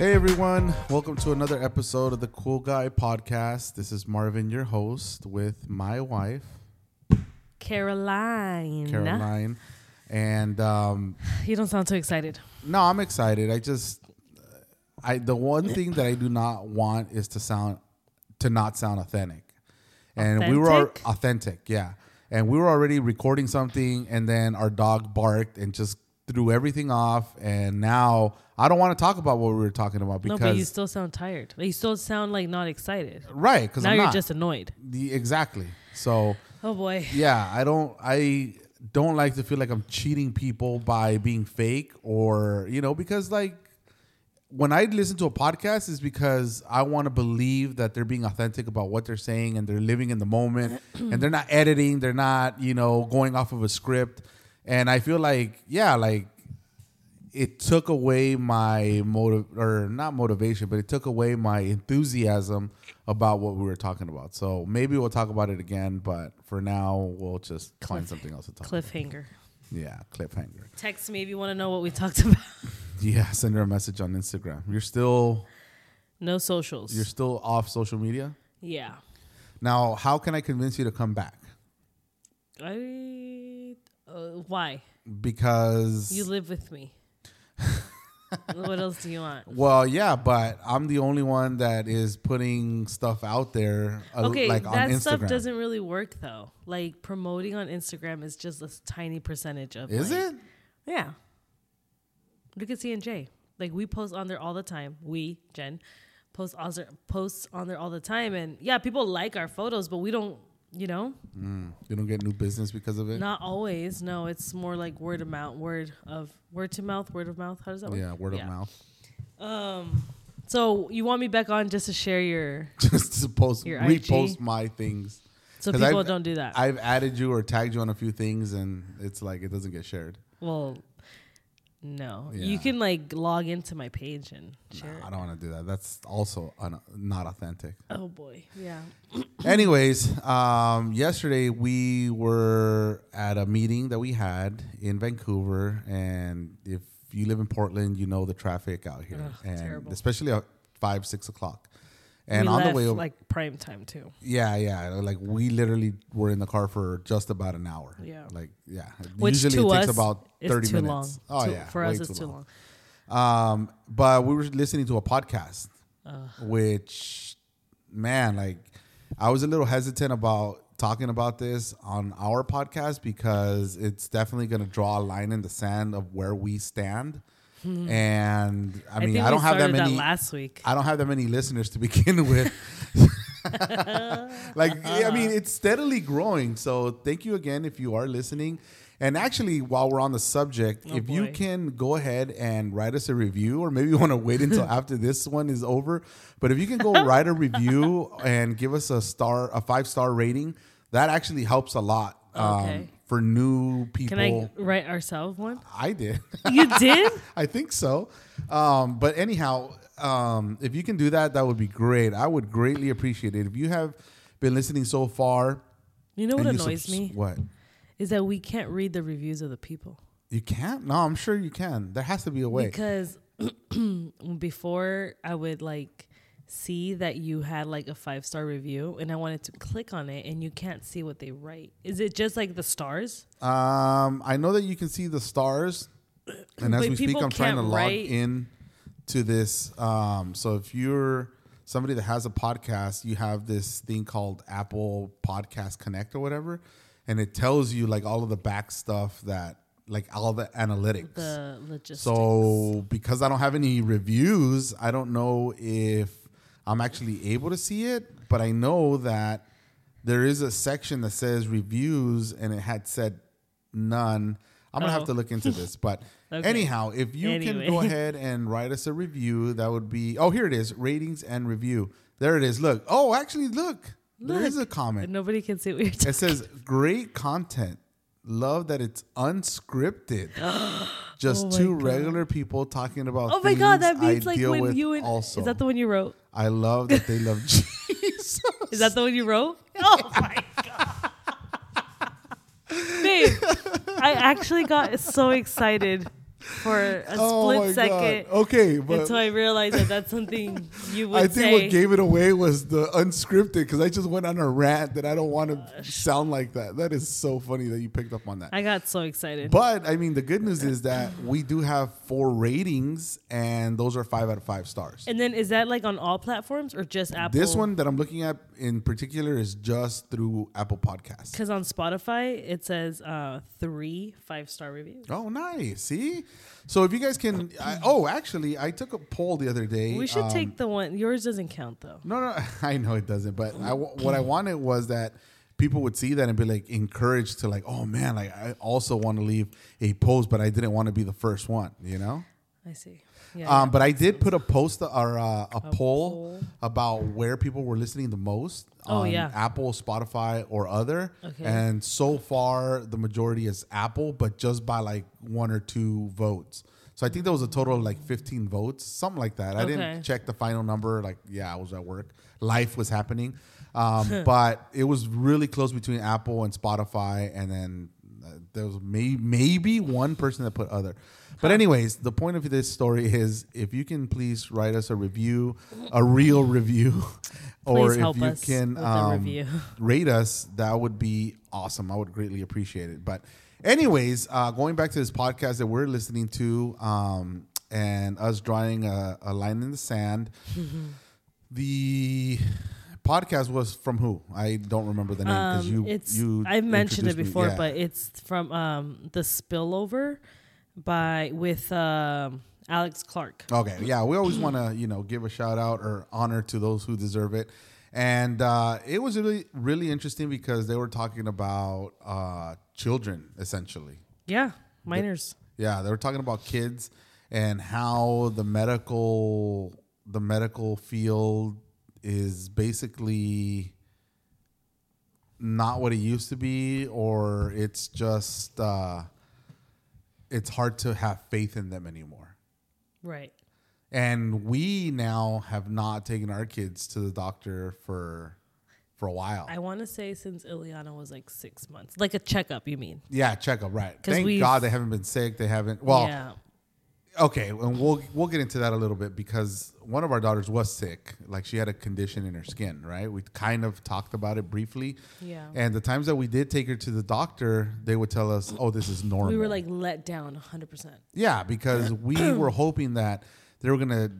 Hey everyone, welcome to another episode of the Cool Guy Podcast. This is Marvin, your host, with my wife, Caroline. Caroline. And um, You don't sound too excited. no, I'm excited. I just, I the one thing that I do not want is to sound, to not sound authentic. And we were al- Authentic? authentic, yeah. And we were already recording something, and then our dog barked and just threw everything off. And now I don't want to talk about what we were talking about No, but you still sound tired. You still sound like not excited. right because Now I'm you're not. just annoyed. The, exactly. So Oh boy. yeah, I don't I don't like to feel like I'm cheating people by being fake or you know because like when I listen to a podcast is because I want to believe that they're being authentic about what they're saying and they're living in the moment and they're not editing, they're not, you know, going off of a script. And I feel like yeah, like it took away my motive or not motivation, but it took away my enthusiasm about what we were talking about. So maybe we'll talk about it again, but for now we'll just find something else to talk about. Cliffhanger. Yeah, cliffhanger. Text me if you want to know what we talked about. Yeah, send her a message on Instagram. You're still No socials. you're still off social media. yeah. Now, how can I convince you to come back? I. Uh, why? Because You live with me. what else do you want? well, yeah, but I'm the only one that is putting stuff out there, uh, Okay, like on that Instagram. stuff doesn't really work though. Like promoting on Instagram is just a tiny percentage of. Is like- it? Yeah. Look at C and J. Like we post on there all the time. We Jen post on there, posts on there all the time, and yeah, people like our photos, but we don't. You know, Mm, you don't get new business because of it. not always. No, it's more like word of mouth, word of word to mouth, word of mouth. How does that work? Yeah, word of mouth. Um. So you want me back on just to share your Just to post, Your repost IG? my things. so people I've- don't do that. I've added you or tagged you on a few things, and it's like it doesn't get shared. well, no, Yeah. you can like log into my page and share. Nah. I don't want to do that. That's also un- not authentic. Oh boy, yeah. Anyways, um, yesterday we were at a meeting that we had in Vancouver, and if you live in Portland, you know the traffic out here, Ugh, and terrible. especially at five, six o'clock. And we on the way, over, like prime time too. yeah, yeah, like we literally were in the car for just about an hour. Yeah. like yeah. Which Usually to it takes us about thirty too minutes. long. Oh To- yeah, for us it's too long. Um, but we were listening to a podcast, which, man, like, I was a little hesitant about talking about this on our podcast because it's definitely going to draw a line in the sand of where we stand. And I mean, think I, don't have that many. last week. I don't have that many listeners to begin with. like, I mean, it's steadily growing. So, thank you again if you are listening. And actually, while we're on the subject, Oh, if you can go ahead and write us a review, or maybe you want to wait until after this one is over. But if you can go write a review and give us a star, a five star rating, that actually helps a lot um, Okay. For new people. Can I write ourselves one? I did. You did? I think so. Um, but anyhow, um, if you can do that, that would be great. I would greatly appreciate it. If you have been listening so far, You know what annoys me What is that we can't read the reviews of the people you can't? No, I'm sure you can. There has to be a way. because before I would like see that you had like a five star review and I wanted to click on it and you can't see what they write. Is it just like the stars? Um, I know that you can see the stars, and as we speak, I'm trying to log write- in to this. Um, so if you're somebody that has a podcast, you have this thing called Apple Podcast Connect or whatever, and it tells you like all of the back stuff that like all the analytics. The logistics. So because I don't have any reviews, I don't know if I'm actually able to see it, but I know that there is a section that says reviews and it had said none. I'm gonna have Oh. to look into this, but Okay. anyhow, if you can go ahead and write us a review, that would be. Oh, here it is, ratings and review. There it is. Look. Oh, actually, look. There is a comment. Nobody can see what you're talking It says great content. Love that it's unscripted. Just Oh two God. regular people talking about. Oh my god, that I means like when you and also. is that the one you wrote? I love that they love Jesus. Is that the one you wrote? Oh my god. Babe, I actually got so excited for a Oh split second Okay, but until I realized that that's something you would say. I think say. what gave it away was the unscripted because I just went on a rant that I don't want to uh, sound like that. That is so funny that you picked up on that. I got so excited. But I mean, the good news is that we do have four ratings, and those are five out of five stars. and then is that like on all platforms or just Apple? This one that I'm looking at in particular is just through Apple Podcasts. because on Spotify it says uh, three five star reviews. Oh, nice. See? So if you guys can. I, oh, actually, I took a poll the other day. We should um, take the one. Yours doesn't count though. No, no, I know it doesn't, but I, what I wanted was that people would see that and be like encouraged to like, oh man, like I also want to leave a post, but I didn't want to be the first one, you know. I see. Yeah. Um, but I did put a post or uh, a, poll, poll. about where people were listening the most. Oh, on yeah. Apple, Spotify, or other. Okay. And so far, the majority is Apple, but just by like one or two votes. So I think there was a total of like 15 votes, something like that. I Okay. didn't check the final number. Like, yeah, I was at work. Life was happening. Um, but it was really close between Apple and Spotify. And then uh, there was may- maybe one person that put other. But anyways, the point of this story is if you can please write us a review, a real review, or if you can um, rate us, that would be awesome. I would greatly appreciate it. But anyways, uh, going back to this podcast that we're listening to, um, and us drawing a, a line in the sand. the podcast was from who? I don't remember the name because Um, you it's you I've mentioned it introduced me. before, Yeah. but it's from um, the spillover by with um, Alex Clark. Okay, yeah, we always want to you know give a shout out or honor to those who deserve it, and uh, it was really really interesting because they were talking about uh, children essentially. Yeah, minors. Yeah, they were talking about kids and how the medical the medical field is basically not what it used to be, or it's just uh, it's hard to have faith in them anymore. Right. And we now have not taken our kids to the doctor for for a while. I want to say since Eliana was like six months, like a checkup. You mean? yeah, checkup, Right. Thank God they haven't been sick. They haven't. Well, yeah. Okay, and we'll we'll get into that a little bit because one of our daughters was sick. Like she had a condition in her skin, right? We kind of talked about it briefly. Yeah. And the times that we did take her to the doctor, they would tell us, "Oh, this is normal." We were like let down 100%. Yeah, because we were hoping that they were gonna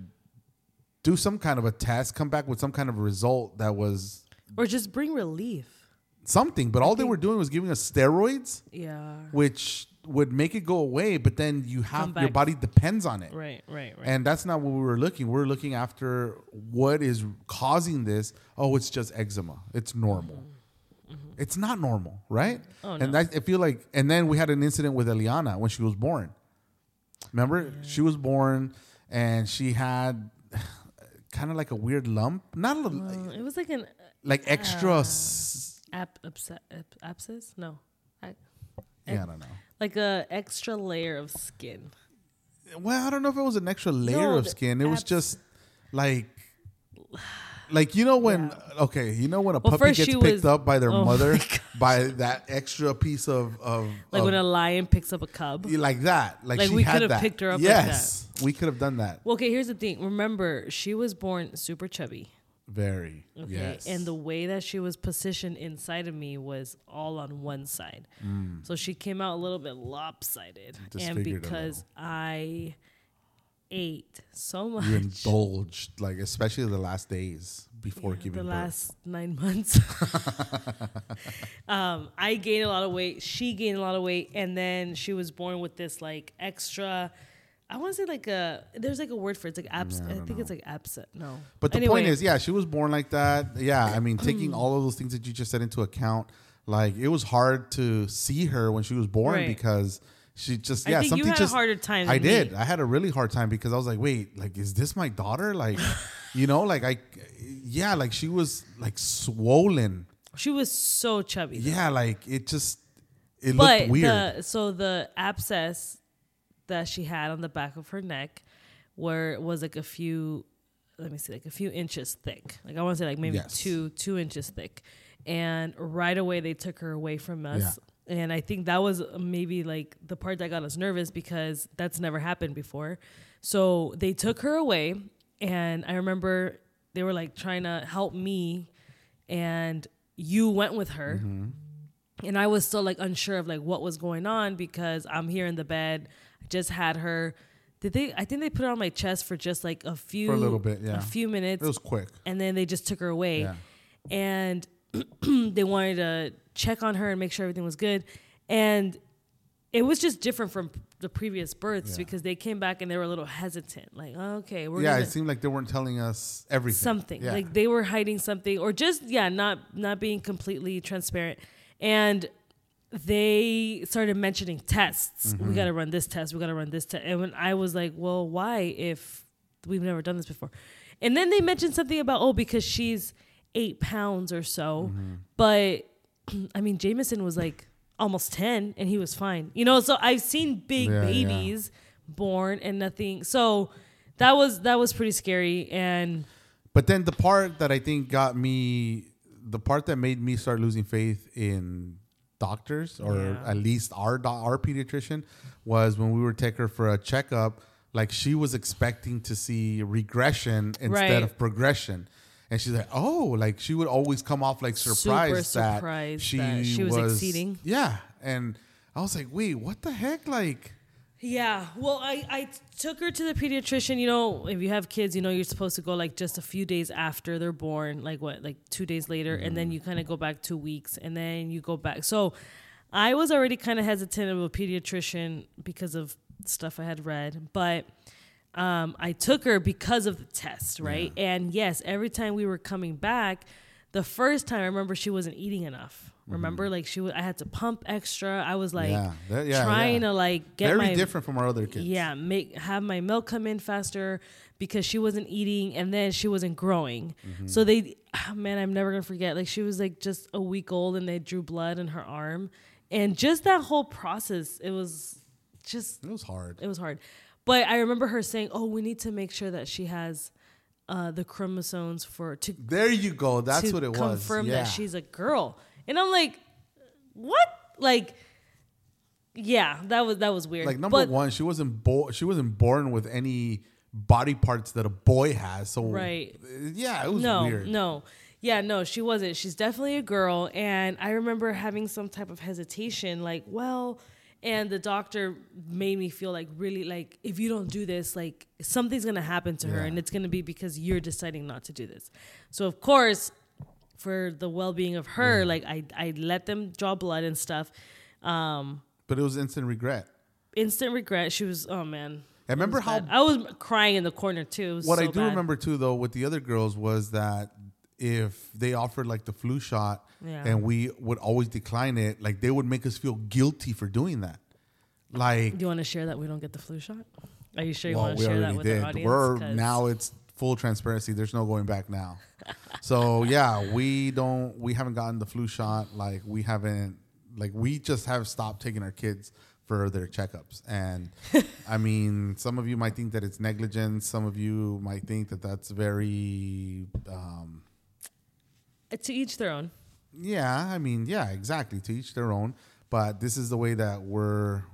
do some kind of a test, come back with some kind of result that was Or just bring relief. something. But all they were doing was giving us steroids, Yeah. which would make it go away. But then you have your body depends on it. Right, right, right. And that's not what we were looking. We are looking after what is causing this. Oh, it's just eczema. It's normal. It's not normal, right? Mm-hmm. Oh, And no. I, I feel like, and then we had an incident with Eliana when she was born. Remember, she was born and she had kind of like a weird lump, not a, little- Uh, it was like an like extra. s- ap- abscess, ap- abscess? No. I, yeah, I don't know. Like a extra layer of skin. Well, I don't know if it was an extra layer No, of skin. It was just like, like you know when okay, you know when a Well, puppy gets picked was- up by their oh mother by that extra piece of of Like of- when a lion picks up a cub. like that, like, Like she we could have picked her up like Yes, we could have done that. Well, okay, here's the thing. Remember, she was born super chubby. Very Okay. yes, And the way that she was positioned inside of me was all on one side. So she came out a little bit lopsided. and because I ate so much you indulged like especially the last days before giving birth. the birth. last nine months. um, I gained a lot of weight. She gained a lot of weight, and then she was born with this like extra. I want to say like a. There's like a word for it. It's like abs. Yeah, I I, think know. it's like absent. No. But the Anyway, point is, yeah, she was born like that. Yeah, I mean, taking mm. all of those things that you just said into account, like it was hard to see her when she was born Right. because she just I yeah think you something had a just harder time I did. me. I had a really hard time because I was like, wait, like is this my daughter? Like, you know, like I, yeah, like she was like swollen. she was so chubby. Yeah, like it just it but looked weird. the so the abscess that she had on the back of her neck where it was like a few let me see like a few inches thick like i want to say like maybe Yes. two two inches thick and right away they took her away from us And I think that was maybe like the part that got us nervous because that's never happened before. So they took her away, and I remember they were like trying to help me, and you went with her. Mm-hmm. And I was still like unsure of like what was going on because I'm here in the bed. I just had her. Did they? I think they put her on my chest for just like a few, For a little bit, yeah. a few minutes It was quick. and then they just took her away Yeah. and they wanted to check on her and make sure everything was good and it was just different from the previous births Yeah. because they came back and they were a little hesitant like oh, okay we're yeah, it seemed like they weren't telling us everything. something Yeah. like they were hiding something or just yeah not not being completely transparent and they started mentioning tests. Mm-hmm. we got to run this test we got to run this test. And when i was like well why if we've never done this before? And then they mentioned something about oh because she's eight pounds or so. Mm-hmm. but i mean jameson was like almost 10 and he was fine. You know so i've seen big Yeah, yeah. babies born and nothing. So that was that was pretty scary. And But then the part that I think got me, the part that made me start losing faith in doctors, or Yeah. at least our do- our pediatrician, was when we were taking her for a checkup. Like she was expecting to see regression instead Right. of progression. And she's like, oh, like she would always come off like Super surprised, that, surprised she, that she was exceeding. Yeah. And I was like, wait, what the heck? Like, Yeah, well, I, I took her to the pediatrician. You know, if you have kids, you know, you're supposed to go like just a few days after they're born, like what, like two days later, and then you kind of go back two weeks, and then you go back. So I was already kind of hesitant of a pediatrician because of stuff I had read, but um, I took her because of the test, right? And yes, every time we were coming back, the first time I remember she wasn't eating enough. Remember, like she, was, I had to pump extra. I was like Yeah, that- yeah, trying yeah. to like get very my different from our other kids. yeah, make have my milk come in faster because she wasn't eating and then she wasn't growing. Mm-hmm. So they ah, man, I'm never to forget. Like she was like just a week old and they drew blood in her arm. And just that whole process, it was just It was hard. it was hard. But I remember her saying, "Oh, we need to make sure that she has uh, the chromosomes for to There you go. That's what it was. confirm yeah. that she's a girl." And I'm like, "What?" Like, yeah, that was that was weird. like number But- one, she wasn't bo- she wasn't born with any body parts that a boy has. So Right. yeah, it was no, weird. no. Yeah, no, she wasn't. She's definitely a girl. And I remember having some type of hesitation, like, well, and the doctor made me feel like really like if you don't do this, like something's gonna happen to her, and it's gonna be because you're deciding not to do this. So of course, for the well being of her, like I I let them draw blood and stuff. Um, But it was instant regret. instant regret. She was oh man. I remember how bad. I was crying in the corner too. What I do bad. remember too though with the other girls was that if they offered like the flu shot Yeah. and we would always decline it, like they would make us feel guilty for doing that. Like Do you want to share that we don't get the flu shot? Are you sure you well, want to share that with did. our audience? We're now it's full transparency. There's no going back now. so yeah, we don't. We haven't gotten the flu shot. Like we haven't. Like we just have stopped taking our kids for their checkups. And I mean, some of you might think that it's negligence. Some of you might think that that's very. Um, to each their own. yeah, I mean, yeah, exactly. To each their own. But this is the way that we're.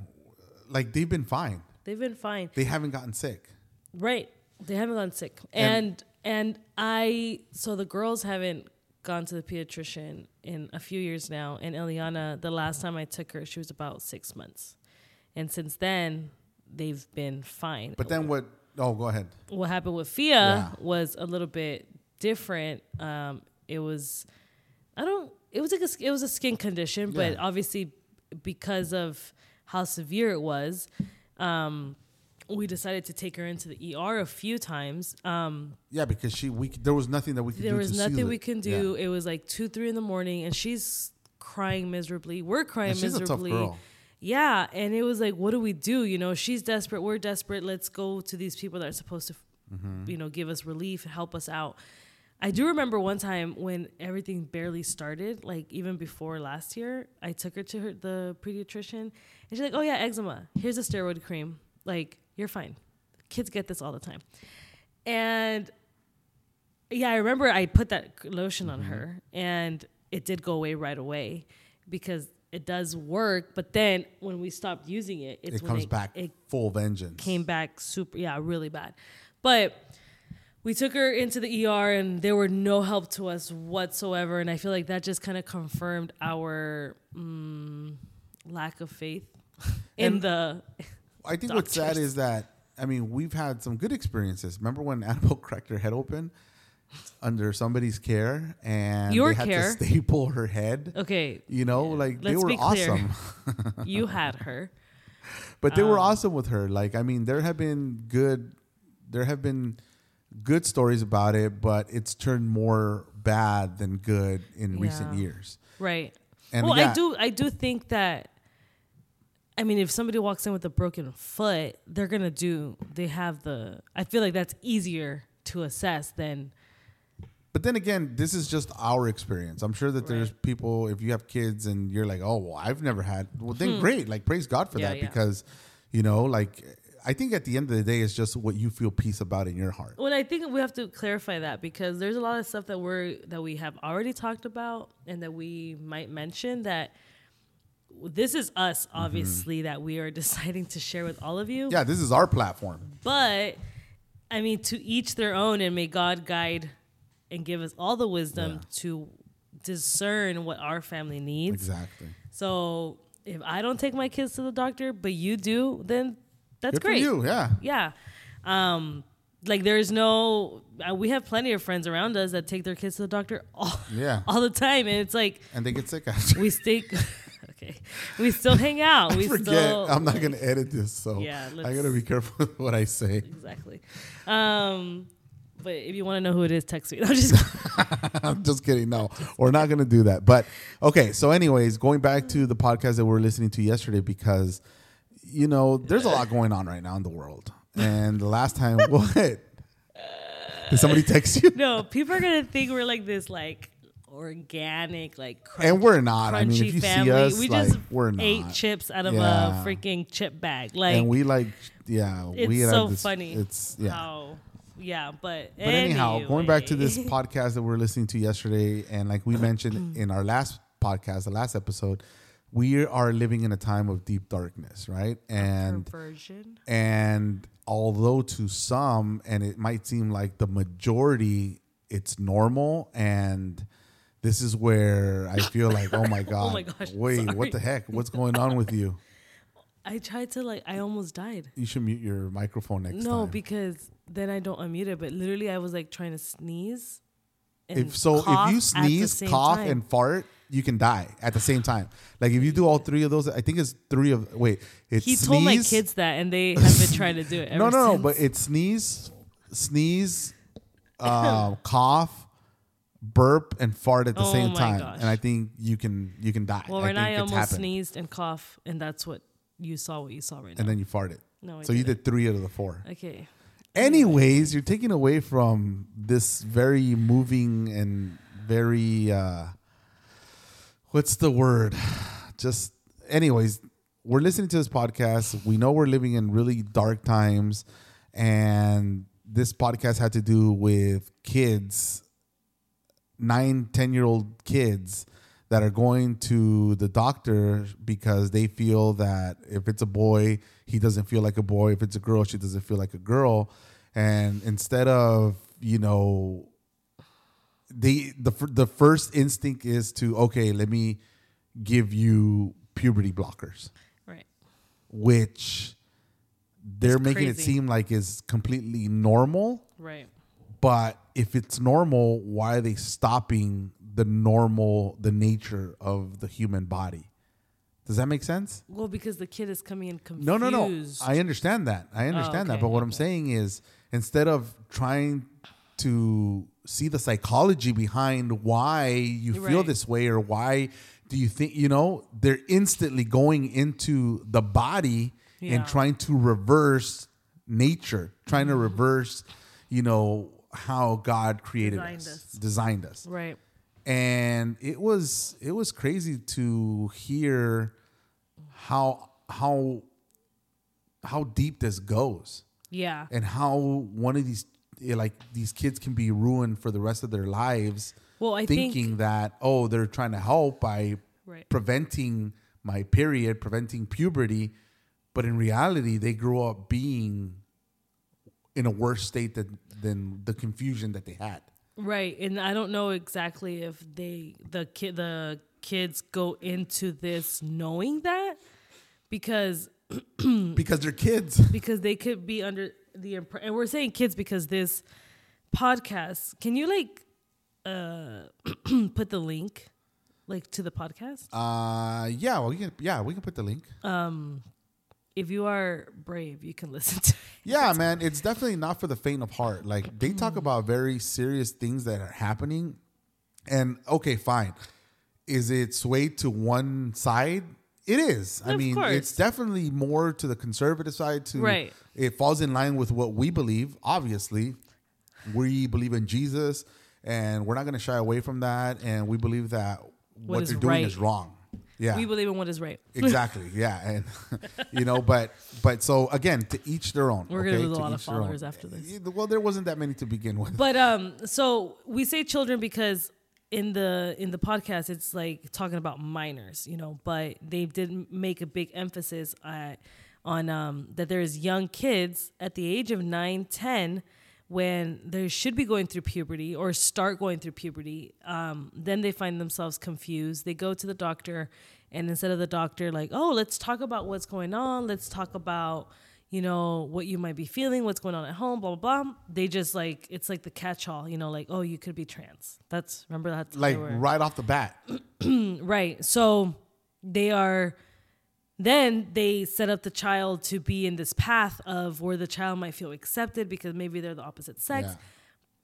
Like they've been fine. They've been fine. They haven't gotten sick. Right. They haven't gotten sick. And- And and I so the girls haven't gone to the pediatrician in a few years now. And Eliana, the last time I took her, she was about six months. And since then, they've been fine. But then what? Oh, go ahead. what happened with Fia Yeah. was a little bit different. Um, it was, I don't. It was like a, it was a skin condition, but Yeah. obviously because of how severe it was, um, we decided to take her into the ER a few times. Um, Yeah, because she we there was nothing that we could do. there do. was nothing we can do. It was like two, three in the morning, and she's crying miserably. We're crying And she's a tough miserably. girl. Yeah, and it was like, what do we do? You know, she's desperate. We're desperate. Let's go to these people that are supposed to, Mm-hmm. you know, give us relief, and help us out. I do remember one time when everything barely started, like even before last year, I took her to her, the pediatrician, and she's like, "Oh yeah, eczema. Here's a steroid cream. Like you're fine. Kids get this all the time." And yeah, I remember I put that lotion on mm-hmm. her, and it did go away right away because it does work, but then when we stopped using it, it's it comes it, back It full vengeance. came back super, yeah, really bad. But we took her into the ER, and there were no help to us whatsoever. And I feel like that just kind of confirmed our mm, lack of faith in the. I think what's sad is that I mean we've had some good experiences. Remember when Annabelle cracked her head open under somebody's care and Your they had care? to staple her head? Okay, You know, like they Let's were awesome. you had her. But they Um, were awesome with her. Like, I mean, there have been good, there have been good stories about it, but it's turned more bad than good in recent years. Right. And well, yeah. I do. I do think that. I mean, if somebody walks in with a broken foot, they're gonna do. They have the. I feel like that's easier to assess than. But then again, this is just our experience. I'm sure that there's people. If you have kids and you're like, "Oh, well, I've never had," well, then great. Like, praise God for Hmm. Yeah, that yeah. because, you know, like, I think at the end of the day, it's just what you feel peace about in your heart. Well, I think we have to clarify that because there's a lot of stuff that we're that we have already talked about and that we might mention that. This is us, obviously, that we are deciding to share with all of you. Mm-hmm. Yeah, this is our platform. But I mean, to each their own, and may God guide and give us all the wisdom Yeah. to discern what our family needs. Exactly. So if I don't take my kids to the doctor, but you do, then that's Good great. for you. Yeah. Yeah. Um, like there's no, uh, we have plenty of friends around us that take their kids to the doctor all, Yeah. all the time, and it's like And they get sick after. we stay. okay, we still hang out. We Forget. still. I'm not going to edit this, so Yeah, I let's- got to be careful with what I say. exactly. Um, but if you want to know who it is, text me. I'm just I'm just kidding. No, we're not going to do that. But okay. So, anyways, going back to the podcast that we were listening to yesterday, because you know there's a lot going on right now in the world. And the last time, what did somebody text you? no. People are gonna think we're like this, like organic, like crunch, And we're not. I mean, if you family. see us, we like just we're not. ate chips out of Yeah. a freaking chip bag. Like and we like, yeah, it's we had so this, funny. It's yeah. How, yeah, but But anyhow, going back to this podcast that we are listening to yesterday, and like we mentioned in our last podcast, the last episode, we are living in a time of deep darkness, right? And perversion. and although to some, and it might seem like the majority, it's normal, and this is where I feel like, oh my god, oh my gosh, wait, sorry. what the heck? What's going on with you? I tried to like. I almost died. You should mute your microphone next no, time. No, because then I don't unmute it. But literally, I was like trying to sneeze. and if so if you sneeze cough time. and fart you can die at the same time like if you do all three of those i think it's three of wait it's he sneeze, told my kids that, and they have been trying to do it. Ever no no no but it's sneeze sneeze uh, cough burp and fart at the Oh same time gosh. and i think you can you can die Well, I right I think it's almost happened. sneezed and cough, and that's what you saw. What you saw right now. and then you farted no, I so you did three out of the four Okay. anyways you're taking away from this very moving and very uh what's the word? Just anyways we're listening to this podcast. We know we're living in really dark times and this podcast had to do with kids nine ten year old kids that are going to the doctor because they feel that if it's a boy he doesn't feel like a boy. If it's a girl she doesn't feel like a girl. And instead of you know they the the first instinct is to okay let me give you puberty blockers. Right. which they're It's making it seem like is completely normal. Right. but if it's normal why are they stopping the normal the nature of the human body? Does that make sense? Well, because the kid is coming in confused. no no. no i understand that. I oh, understand that. okay, but what i'm saying is instead of trying to see the psychology behind why you feel this way or why do you think you know they're instantly going into the body Yeah. and trying to reverse nature trying Mm-hmm. to reverse you know how god created Designed us, us. designed us Right. and it was it was crazy to hear how how how deep this goes Yeah. and how one of these like these kids can be ruined for the rest of their lives Well, I thinking think that oh they're trying to help by Right. preventing my period, preventing puberty, but in reality, they grew up being in a worse state than than the confusion that they had. Right, and I don't know exactly if they the kid the kids go into this knowing that because Because they're kids. because they could be under the impre- and we're saying kids because this podcast can you like uh put the link like to the podcast Uh, yeah, well, we can, yeah, we can put the link. Um if you are brave you can listen to it. Yeah, man, it's definitely not for the faint of heart. Like they talk about very serious things that are happening, and okay, fine. Is it swayed to one side? It is. I Of mean, course. it's definitely more to the conservative side. To Right. it falls in line with what we believe. Obviously, we believe in Jesus, and we're not going to shy away from that. And we believe that what they're doing right. is wrong. Yeah, we believe in what is right exactly yeah and you know but but so again to each their own We're gonna lose a lot of each their own. followers after this. Well there wasn't that many to begin with but um so we say children because in the in the podcast it's like talking about minors you know but they did make a big emphasis at, on um that there's young kids at the age of 9 10 when they should be going through puberty or start going through puberty um then they find themselves confused. They go to the doctor and instead of the doctor like oh let's talk about what's going on. Let's talk about you know what you might be feeling what's going on at home blah blah blah they just like it's like the catch-all you know like oh you could be trans that's remember that's like right off the bat right so they are then they set up the child to be in this path of where the child might feel accepted because maybe they're the opposite sex Yeah.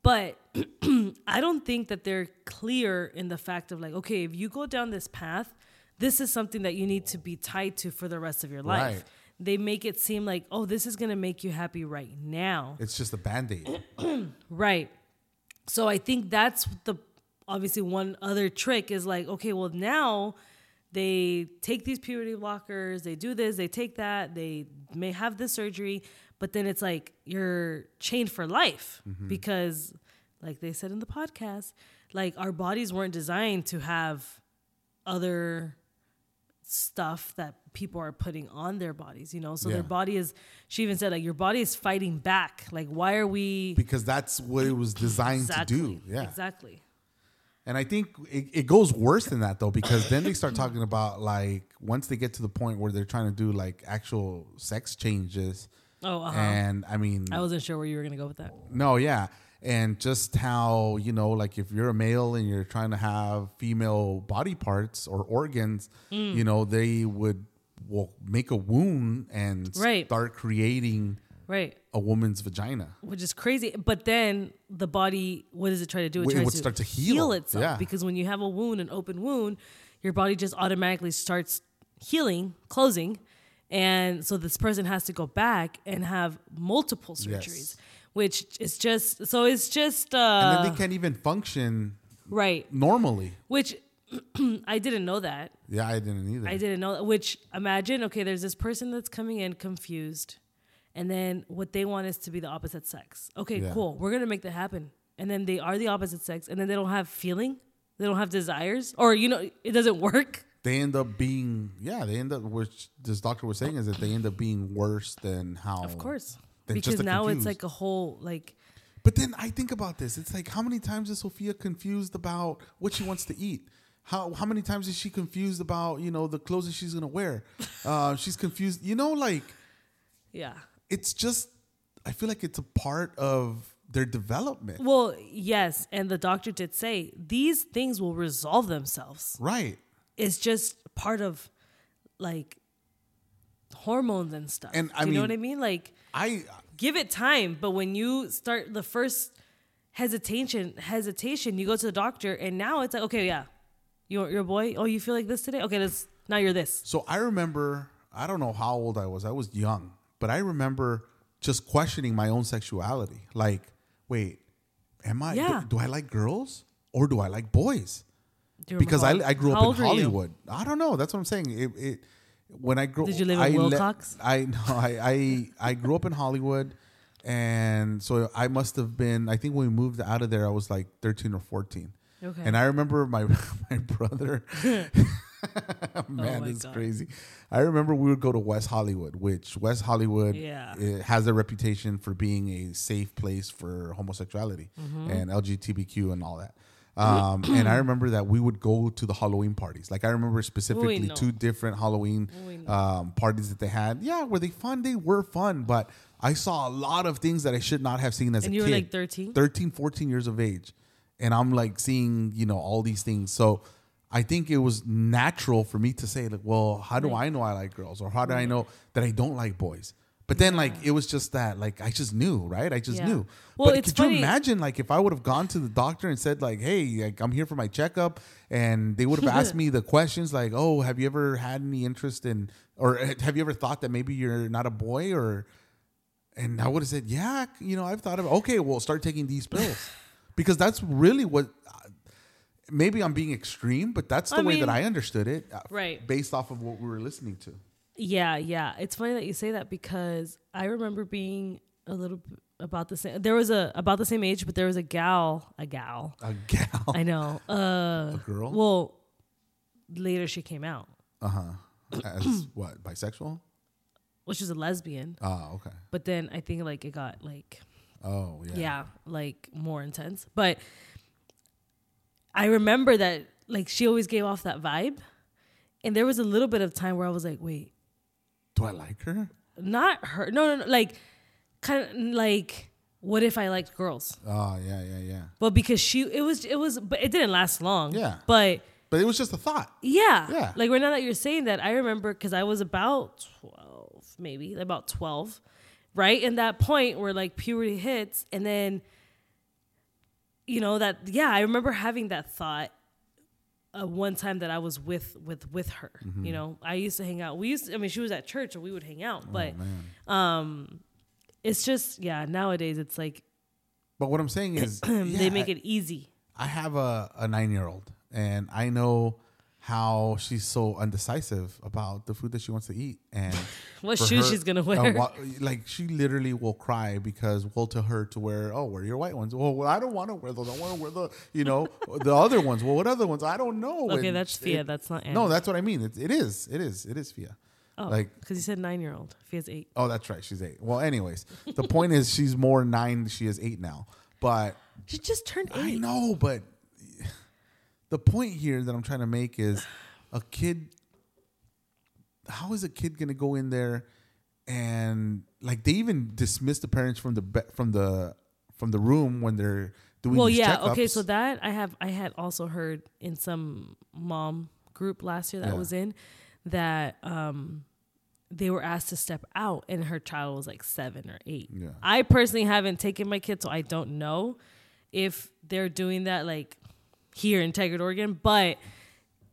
but I don't think that they're clear in the fact of like, okay, if you go down this path, this is something that you need to be tied to for the rest of your life. Right. They make it seem like, oh, this is gonna make you happy right now. it's just a band-aid Right. So I think that's the obviously one other trick is like, okay, well now they take these puberty blockers, they do this, they take that, they may have this surgery, but then it's like you're chained for life mm-hmm. because like they said in the podcast, like our bodies weren't designed to have other stuff that people are putting on their bodies, you know? So Yeah. their body is she even said like your body is fighting back. Like why are we because that's what it was designed exactly, to do yeah Exactly. and i think it, it goes worse than that though because then they start talking about like once they get to the point where they're trying to do like actual sex changes Oh, uh-huh. and i mean I wasn't sure where you were gonna go with that. No, yeah. And just how, you know, like if you're a male and you're trying to have female body parts or organs, Mm. you know, they would will make a wound and Right. start creating Right. a woman's vagina. Which is crazy. But then the body, what does it try to do? It tries would start to heal. itself. Yeah. Because when you have a wound, an open wound, your body just automatically starts healing, closing. And so this person has to go back and have multiple surgeries, Yes. Which is just, so it's just, And uh, then they can't even function right. normally. Which I didn't know that. Yeah, I didn't either. I didn't know. Which imagine, okay, there's this person that's coming in confused, and then what they want is to be the opposite sex. Okay, Yeah. cool. We're gonna make that happen, and then they are the opposite sex, and then they don't have feeling, they don't have desires, or you know, it doesn't work. they end up being yeah, they end up which this doctor was saying is that they end up being worse than how Of course, because now it's like a whole like. But then I think about this. It's like how many times is Sophia confused about what she wants to eat? How how many times is she confused about you know the clothes that she's gonna wear? Uh, she's confused. You know, like Yeah. it's just. I feel like it's a part of their development, Well, yes, and the doctor did say these things will resolve themselves. right? It's just part of like hormones and stuff. And I Do you know what I mean? Like I give it time but when you start the first hesitation hesitation you go to the doctor and now it's like okay yeah you're, you're boy oh you feel like this today okay let's now you're this so I remember. I don't know how old I was. I was young, but I remember just questioning my own sexuality. Like, wait, am I? Yeah. Do, do I like girls or do I like boys? You because I, I grew up in you? Hollywood. I don't know. That's what I'm saying. It, it when I grew. Did you live I in le- Wilcox? I no. I, I I grew up in Hollywood, and so I must have been. I think when we moved out of there, I was like 13 or 14. Okay. And I remember my my brother. Man, Oh it's God. crazy. I remember we would go to West Hollywood, which West Hollywood Yeah. it has a reputation for being a safe place for homosexuality Mm-hmm. and LGBTQ and all that. Um, and I remember that we would go to the Halloween parties. Like I remember specifically no. two different Halloween Uy, no. um, parties that they had. Yeah, were they fun? They were fun, but I saw a lot of things that I should not have seen as And a you were kid. like 13? 13, 14 years of age. And I'm like seeing, you know, all these things. So I think it was natural for me to say, like, well, how do I know I like girls? Or how do I know that I don't like boys? But then, like, it was just that, like, I just knew, right? I just Yeah. knew. Well, but could you imagine, like, if I would have gone to the doctor and said, like, hey, like, I'm here for my checkup, and they would have asked me the questions, like, oh, have you ever had any interest in, or have you ever thought that maybe you're not a boy, or and I would have said, yeah, you know, I've thought of okay, well, start taking these pills because that's really what. Maybe I'm being extreme, but that's the I way that I understood it, uh, Right. Based off of what we were listening to. Yeah, yeah. It's funny that you say that because I remember being a little b- about the same. There was a about the same age, but there was a gal, a gal. A gal, I know. Uh, a girl, well, later she came out. uh huh, as what bisexual? Well, she's a lesbian, Oh, okay. but then I think like it got like Oh, yeah. yeah, like more intense. But I remember that like she always gave off that vibe, and there was a little bit of time where I was like, wait, Do I like her? not her. No, no, no. Like, kind of like, what if I liked girls? Oh, yeah, yeah, yeah. But because she, it was, it was, but it didn't last long. Yeah. But But it was just a thought. yeah, Yeah. Like right now that you're saying that, I remember because I was about twelve, maybe about twelve, right? In that point where like puberty hits, and then, you know that yeah, I remember having that thought. Uh, one time that I was with with with her, Mm-hmm. you know, I used to hang out. We used, to, I mean, she was at church, and we would hang out. But oh, man. um, it's just yeah. Nowadays, it's like But what I'm saying is, they make it easy. I have a, a nine year old, and I know how she's so undecisive about the food that she wants to eat and What shoes she's gonna uh, wear? wha- like she literally will cry because well to her to wear oh wear your white ones well, well I don't want to wear those I want to wear the you know the other ones well what other ones I don't know okay, And that's Fia. it- that's not Annie. no that's what I mean it, it is it is it is Fia oh, like because you said nine year old. Fia's eight. oh that's right she's eight well anyways the point is she's more nine she is eight now but She just turned eight. I know, but the point here that I'm trying to make is a kid. How is a kid going to go in there and like they even dismiss the parents from the be- from the from the room when they're doing Well, yeah. checkups? Okay, so that I have I had also heard in some mom group last year that I was in that um they were asked to step out and her child was like seven or eight. Yeah. I personally haven't taken my kid, so I don't know if they're doing that like here in Tigard, Oregon, but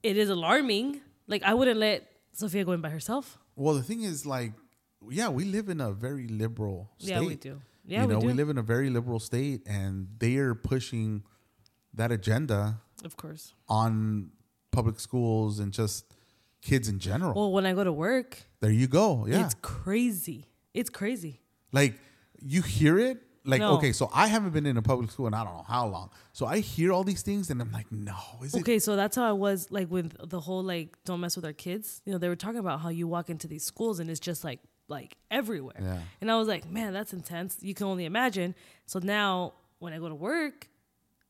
it is alarming. Like I wouldn't let Sophia go in by herself. well, the thing is, like, yeah, we live in a very liberal state. Yeah, we do. Yeah, you know, we do. live in a very liberal state, and they are pushing that agenda of course. on public schools and just kids in general. Well, when I go to work, there you go. Yeah, it's crazy. It's crazy. Like you hear it. Like No. okay, so I haven't been in a public school and I don't know how long. So I hear all these things and I'm like, no, is it? Okay, so that's how I was like with the whole like don't mess with our kids. You know, they were talking about how you walk into these schools and it's just like like everywhere. Yeah. And I was like, man, that's intense. You can only imagine. So now when I go to work,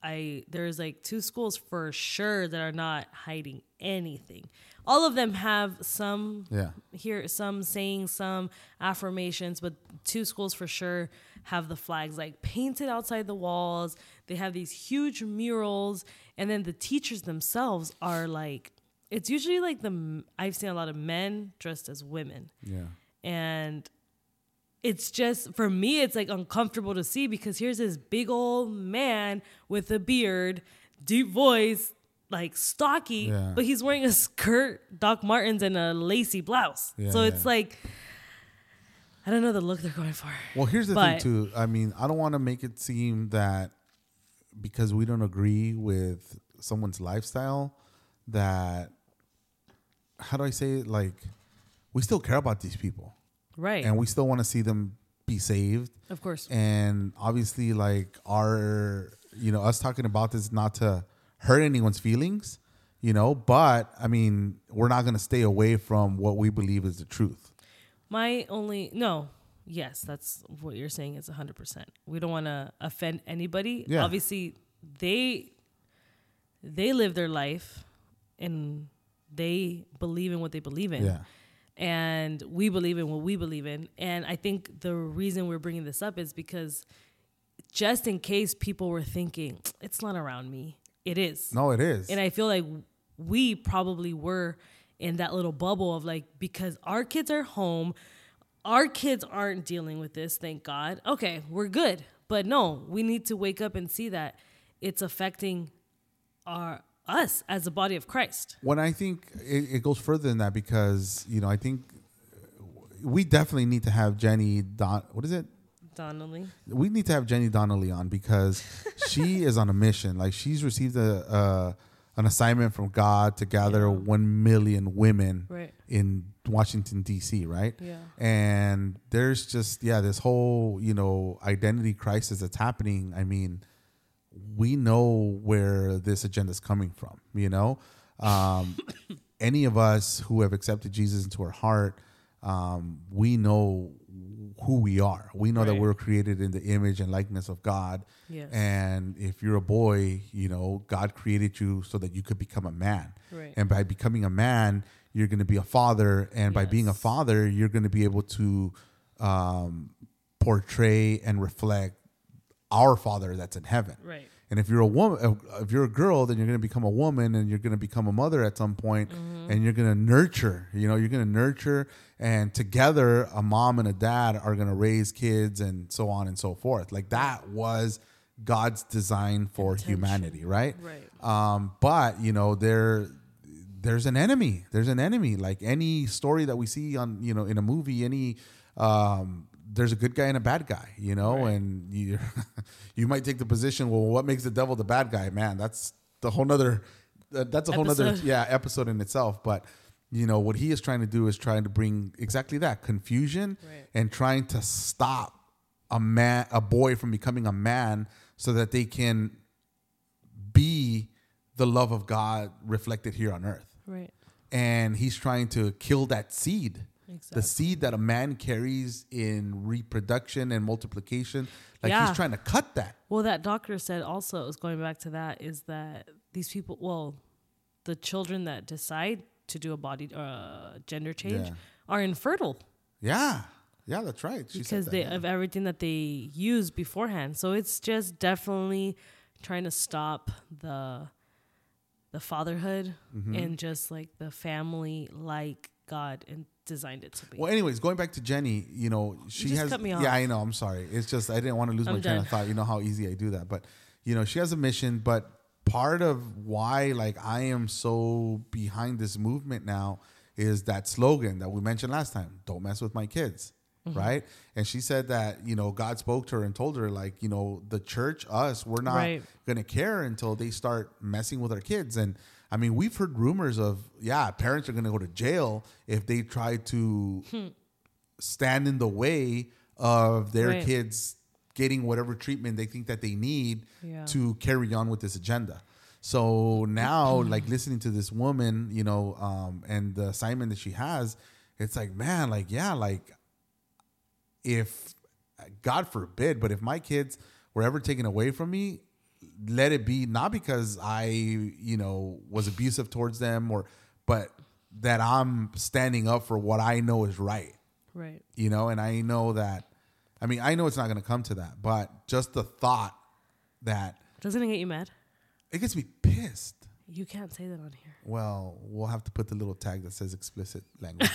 I there's like two schools for sure that are not hiding anything. All of them have some Yeah. here some saying some affirmations, but two schools for sure have the flags like painted outside the walls. They have these huge murals, and then the teachers themselves are like it's usually like the I've seen a lot of men dressed as women, Yeah. and it's just for me it's like uncomfortable to see because here's this big old man with a beard, deep voice, like stocky, Yeah. but he's wearing a skirt, Doc Martens, and a lacy blouse. Yeah, so it's yeah. like I don't know the look they're going for. Well, here's the But- thing too. I mean, I don't want to make it seem that because we don't agree with someone's lifestyle that how do I say it? Like we still care about these people Right. and we still want to see them be saved. of course. and obviously like our you know us talking about this not to hurt anyone's feelings you know. But I mean, we're not going to stay away from what we believe is the truth. My only no, yes, that's what you're saying is 100%. We don't want to offend anybody. Yeah. Obviously, they they live their life and they believe in what they believe in. Yeah. And we believe in what we believe in. And I think the reason we're bringing this up is because just in case people were thinking, it's not around me. It is. No, it is. And I feel like we probably were in that little bubble of like, because our kids are home, our kids aren't dealing with this, thank God. Okay, we're good. But no, we need to wake up and see that it's affecting our us as a body of Christ. when I think it, it goes further than that because you know I think we definitely need to have Jenny Don. What is it? Donnelly. We need to have Jenny Donnelly on because she is on a mission. Like she's received a, uh, an assignment from God to gather Yeah. one million women Right. in Washington D.C. Right? Yeah. And there's just yeah this whole you know identity crisis that's happening. I mean, we know where this agenda is coming from. You know, um, any of us who have accepted Jesus into our heart, um, we know who we are. We know that we're created in the image and likeness of God. Yes. And if you're a boy, you know, God created you so that you could become a man. Right. And by becoming a man, you're going to be a father. And by being a father, you're going to be able to um, portray and reflect our Father that's in heaven. Right. And if you're a woman, if you're a girl, then you're going to become a woman, and you're going to become a mother at some point, Mm-hmm. and you're going to nurture. You know, you're going to nurture, and together, a mom and a dad are going to raise kids, and so on and so forth. Like that was God's design for humanity, right? Right. Um, but you know, there, there's an enemy. There's an enemy. Like any story that we see on, you know, in a movie, any. Um, there's a good guy and a bad guy, you know, Right. and you you might take the position. Well, what makes the devil the bad guy? Man, that's the whole nother. That's a whole nother yeah episode in itself. But you know what he is trying to do is trying to bring exactly that confusion Right. and trying to stop a man, a boy from becoming a man, so that they can be the love of God reflected here on earth. Right. And he's trying to kill that seed. The seed that a man carries in reproduction and multiplication. Like Yeah. he's trying to cut that. Well, that doctor said also, is going back to that, is that these people, well, the children that decide to do a body uh, gender change Yeah. are infertile Yeah. Yeah, that's right. She because that, they yeah. of everything that they use beforehand. So it's just definitely trying to stop the the fatherhood Mm-hmm. and just like the family like God and designed it to be. Well, anyways, going back to Jenny, you know, she just has. cut me off. Yeah, I know. I'm sorry. It's just I didn't want to lose my I'm train done. of thought. You know how easy I do that, but you know, she has a mission. But part of why, like, I am so behind this movement now is that slogan that we mentioned last time: "Don't mess with my kids." Mm-hmm. Right, and she said that you know God spoke to her and told her like you know the church, us, we're not Right. gonna care until they start messing with our kids. And I mean, we've heard rumors of yeah, parents are gonna go to jail if they try to stand in the way of their Right. kids getting whatever treatment they think that they need Yeah. to carry on with this agenda. So now, like listening to this woman, you know, um, and the assignment that she has, it's like, man, like, yeah, like, if God forbid, but if my kids were ever taken away from me, let it be not because I, you know, was abusive towards them or, but that I'm standing up for what I know is right right. you know and i know that i mean i know it's not going to come to that but just the thought that Doesn't it get you mad? it gets me pissed You can't say that on here. well we'll have to put the little tag that says explicit language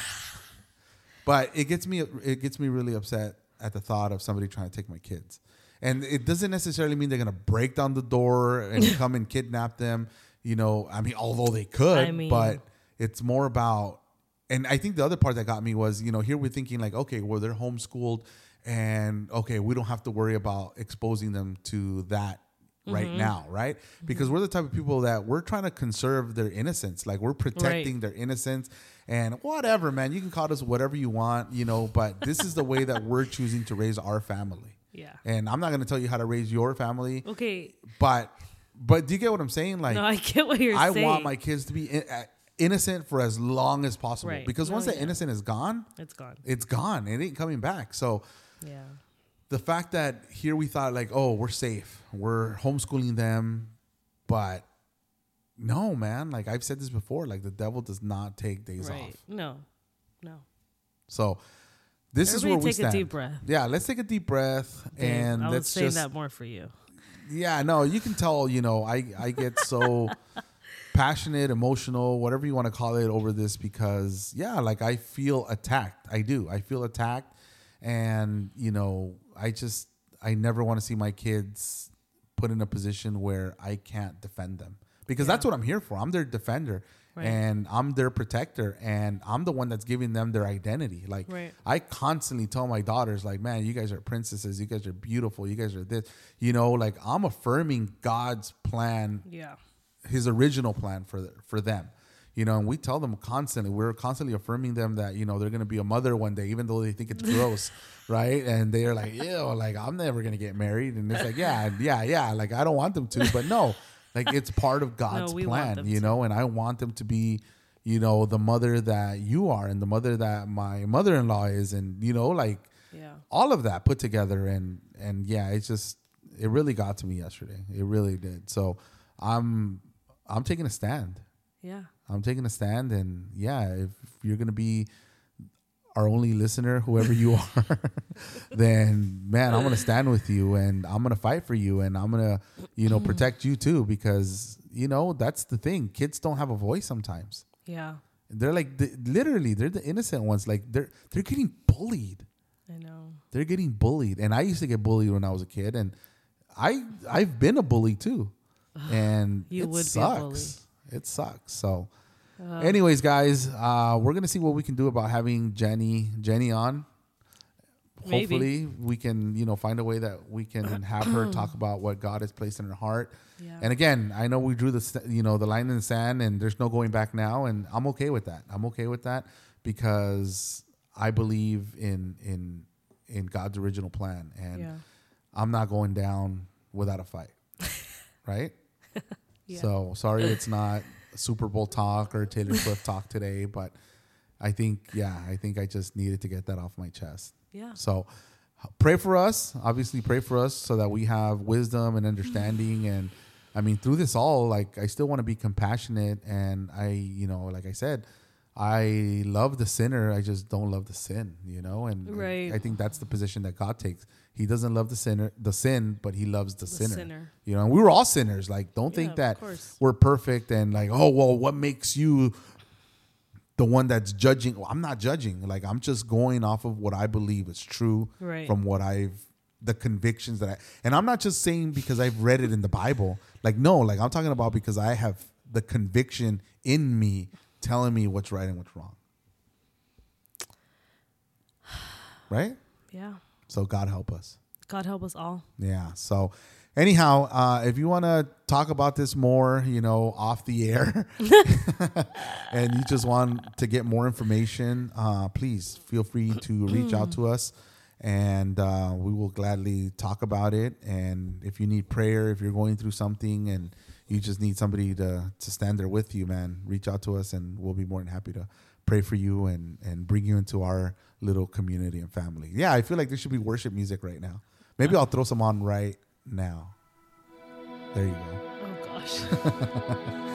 but it gets me it gets me really upset at the thought of somebody trying to take my kids and it doesn't necessarily mean they're going to break down the door and come and kidnap them you know i mean although they could I mean- but it's more about and i think the other part that got me was you know here we're thinking like okay well they're homeschooled and okay we don't have to worry about exposing them to that right Mm-hmm. now right because we're the type of people that we're trying to conserve their innocence like we're protecting their innocence and whatever man you can call us whatever you want you know but this is the way that we're choosing to raise our family Yeah. and i'm not going to tell you how to raise your family Okay. but but do you get what I'm saying? Like, no, I get what you're I saying. I want my kids to be in, uh, innocent for as long as possible Right. because No, once that yeah. innocent is gone, It's gone. it's gone. It ain't coming back. So Yeah. the fact that here we thought like, oh, we're safe, we're homeschooling them, but no, man. Like I've said this before, like the devil does not take days Right. off. No. No. So this is Everybody where we take a stand. deep breath. Yeah, let's take a deep breath Babe, and I let's saying that more for you. yeah, no, you can tell, you know, I I get so passionate, emotional, whatever you want to call it over this because yeah, like I feel attacked. I do. I feel attacked and, you know, I just I never want to see my kids put in a position where I can't defend them. Because that's what I'm here for. I'm their defender. Right. And I'm their protector, and I'm the one that's giving them their identity. Like Right. I constantly tell my daughters, like, man, you guys are princesses. You guys are beautiful. You guys are this. You know, like I'm affirming God's plan, Yeah. His original plan for for them. You know, and we tell them constantly. We're constantly affirming them that you know they're gonna be a mother one day, even though they think it's gross, right? And they're like, ew, like I'm never gonna get married. And it's like, yeah, yeah, yeah. Like I don't want them to, but no, like it's part of God's want plan, you to. know. And I want them to be you know, the mother that you are and the mother that my mother in law is, and you know, like Yeah. all of that put together and and yeah, it's just it really got to me yesterday. It really did. So I'm I'm taking a stand. Yeah. I'm taking a stand and yeah, if you're gonna be our only listener, whoever you are, then man, I'm gonna stand with you and I'm gonna fight for you and I'm gonna, you know, protect you too because you know that's the thing. Kids don't have a voice sometimes. Yeah. They're like the, literally they're the innocent ones. Like they're they're getting bullied. I know. They're getting bullied, and I used to get bullied when I was a kid, and I I've been a bully too, and You it would sucks. It sucks. So, anyways, guys, uh, we're gonna see what we can do about having Jenny Jenny on. Maybe. Hopefully, we can you know find a way that we can have her talk about what God has placed in her heart. Yeah. And again, I know we drew the you know the line in the sand, and there's no going back now, and I'm okay with that. I'm okay with that because I believe in in in God's original plan, and Yeah. I'm not going down without a fight, right? Yeah. So sorry, it's not Super Bowl talk or Taylor Swift talk today, but I think yeah, I think I just needed to get that off my chest. Yeah. So pray for us. Obviously, pray for us so that we have wisdom and understanding. And I mean, through this all, like I still want to be compassionate. And I, you know, like I said, I love the sinner. I just don't love the sin. You know, and and Right. I think that's the position that God takes. He doesn't love the sinner, the sin, but he loves the, sinner. sinner. You know, and we were all sinners. Like, don't Yeah, think that we're perfect and like, oh well, what makes you the one that's judging. Well, I'm not judging. Like I'm just going off of what I believe is true Right. from what I've the convictions that I and I'm not just saying because I've read it in the Bible. Like no, like I'm talking about because I have the conviction in me telling me what's right and what's wrong. Right? Yeah. So God help us. God help us all. Yeah. So, anyhow, uh, if you want to talk about this more, you know, off the air, and you just want to get more information, uh, please feel free to reach out to us, and uh, we will gladly talk about it. And if you need prayer, if you're going through something, and you just need somebody to to stand there with you, man, reach out to us, and we'll be more than happy to pray for you and and bring you into our little community and family. Yeah, I feel like there should be worship music right now. Maybe I'll throw some on right now. There you go. Oh gosh.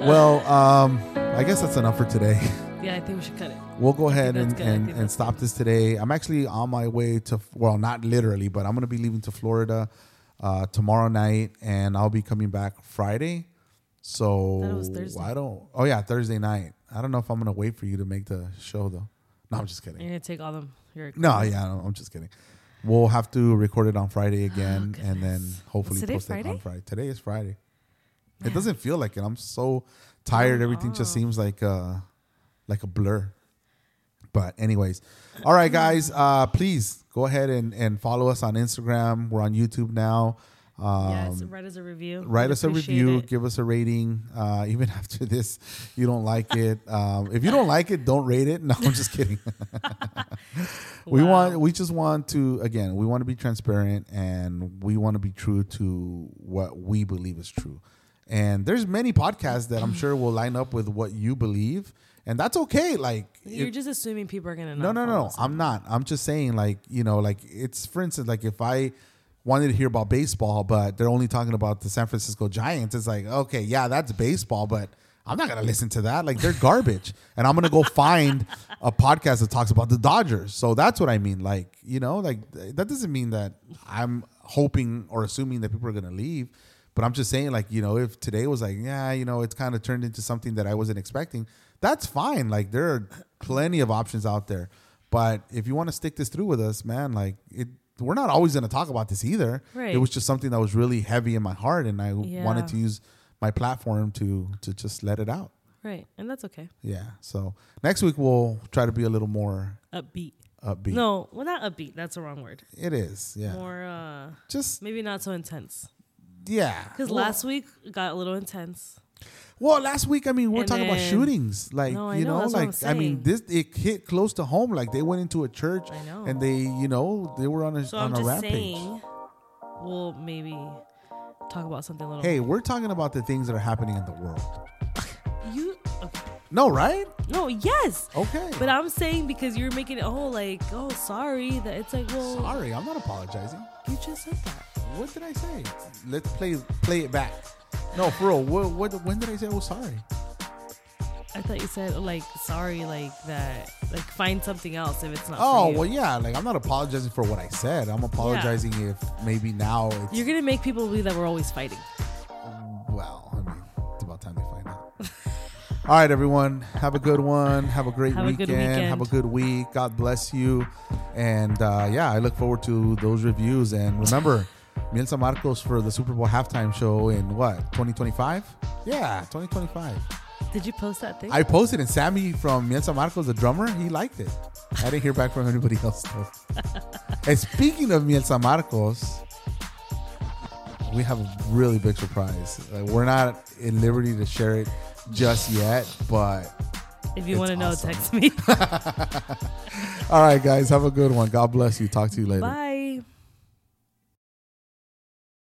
Well, um, I guess that's enough for today. yeah, I think we should cut it. We'll go ahead and, and, and stop this today. I'm actually on my way to, well, not literally, but I'm going to be leaving to Florida uh, tomorrow night and I'll be coming back Friday. So Thought it was Thursday. I don't, oh yeah, Thursday night. I don't know if I'm going to wait for you to make the show though. No, I'm just kidding. You're gonna take all them. No, yeah, no, I'm just kidding. We'll have to record it on Friday again, and then hopefully post it on Friday? Friday. Today is Friday. It doesn't feel like it. I'm so tired. Everything just Oh. seems like a like a blur. But anyways, all right, guys. Uh, please go ahead and and follow us on Instagram. We're on YouTube now. Um, yes, write us a review. write us a review it. give us a rating uh, even after this you don't like it um, if you don't like it don't rate it no i'm just kidding We Wow. want we just want to again, we want to be transparent and we want to be true to what we believe is true. And there's many podcasts that I'm sure will line up with what you believe, and that's okay. Like You're if- just assuming people are gonna. no, no, no. us. I'm not. I'm just saying, like, you know, like it's for instance, like if I wanted to hear about baseball, but they're only talking about the San Francisco Giants, it's like, okay, yeah, that's baseball, but I'm not gonna listen to that. Like they're garbage. and I'm gonna go find a podcast that talks about the Dodgers. So that's what I mean. Like, you know, like that doesn't mean that I'm hoping or assuming that people are gonna leave. But I'm just saying, like, you know, if today was like, yeah, you know, it's kind of turned into something that I wasn't expecting, that's fine. Like, there are plenty of options out there. But if you want to stick this through with us, man, like, it, we're not always going to talk about this either. Right. It was just something that was really heavy in my heart, and I Yeah. wanted to use my platform to to just let it out. right, and that's okay. Yeah. So next week we'll try to be a little more Upbeat. upbeat. No, well, not upbeat. That's the wrong word. it is. Yeah. More, uh, Just maybe not so intense. yeah. Because Well- last week got a little intense. Well, last week, I mean, we're And talking about shootings. Like, No, you know, know, that's what I'm like, I mean, this, it hit close to home. Like, they went into a church and they, you know, they were on a, So on I'm a just rampage. saying, we'll maybe talk about something a little. Hey, we're talking about the things that are happening in the world. you okay? No, right? No, yes. Okay. But I'm saying because you're making it oh like oh sorry that it's like well Sorry, I'm not apologizing. you just said that. What did I say? Let's play play it back. No, for real. What, what, when did I say I was sorry? I thought you said like sorry like that like find something else if it's not. Oh, well, yeah. Like, I'm not apologizing for what I said. I'm apologizing if maybe now it's. You're gonna make people believe that we're always fighting. Well, I mean, it's about time they find out. All right, everyone. Have a good one. Have a great Have a weekend. good weekend. Have a good week. God bless you. And uh, yeah, I look forward to those reviews. And remember, Miel San Marcos for the Super Bowl halftime show in what, 2025? Yeah, 2025. Did you post that thing? I posted, and Sammy from Miel San Marcos, the drummer, he liked it. I didn't hear back from anybody else, though. and speaking of Miel San Marcos, we have a really big surprise. Like, we're not in liberty to share it just yet, but if you want to know, text me. all right, guys, have a good one. God bless you. Talk to you later. Bye.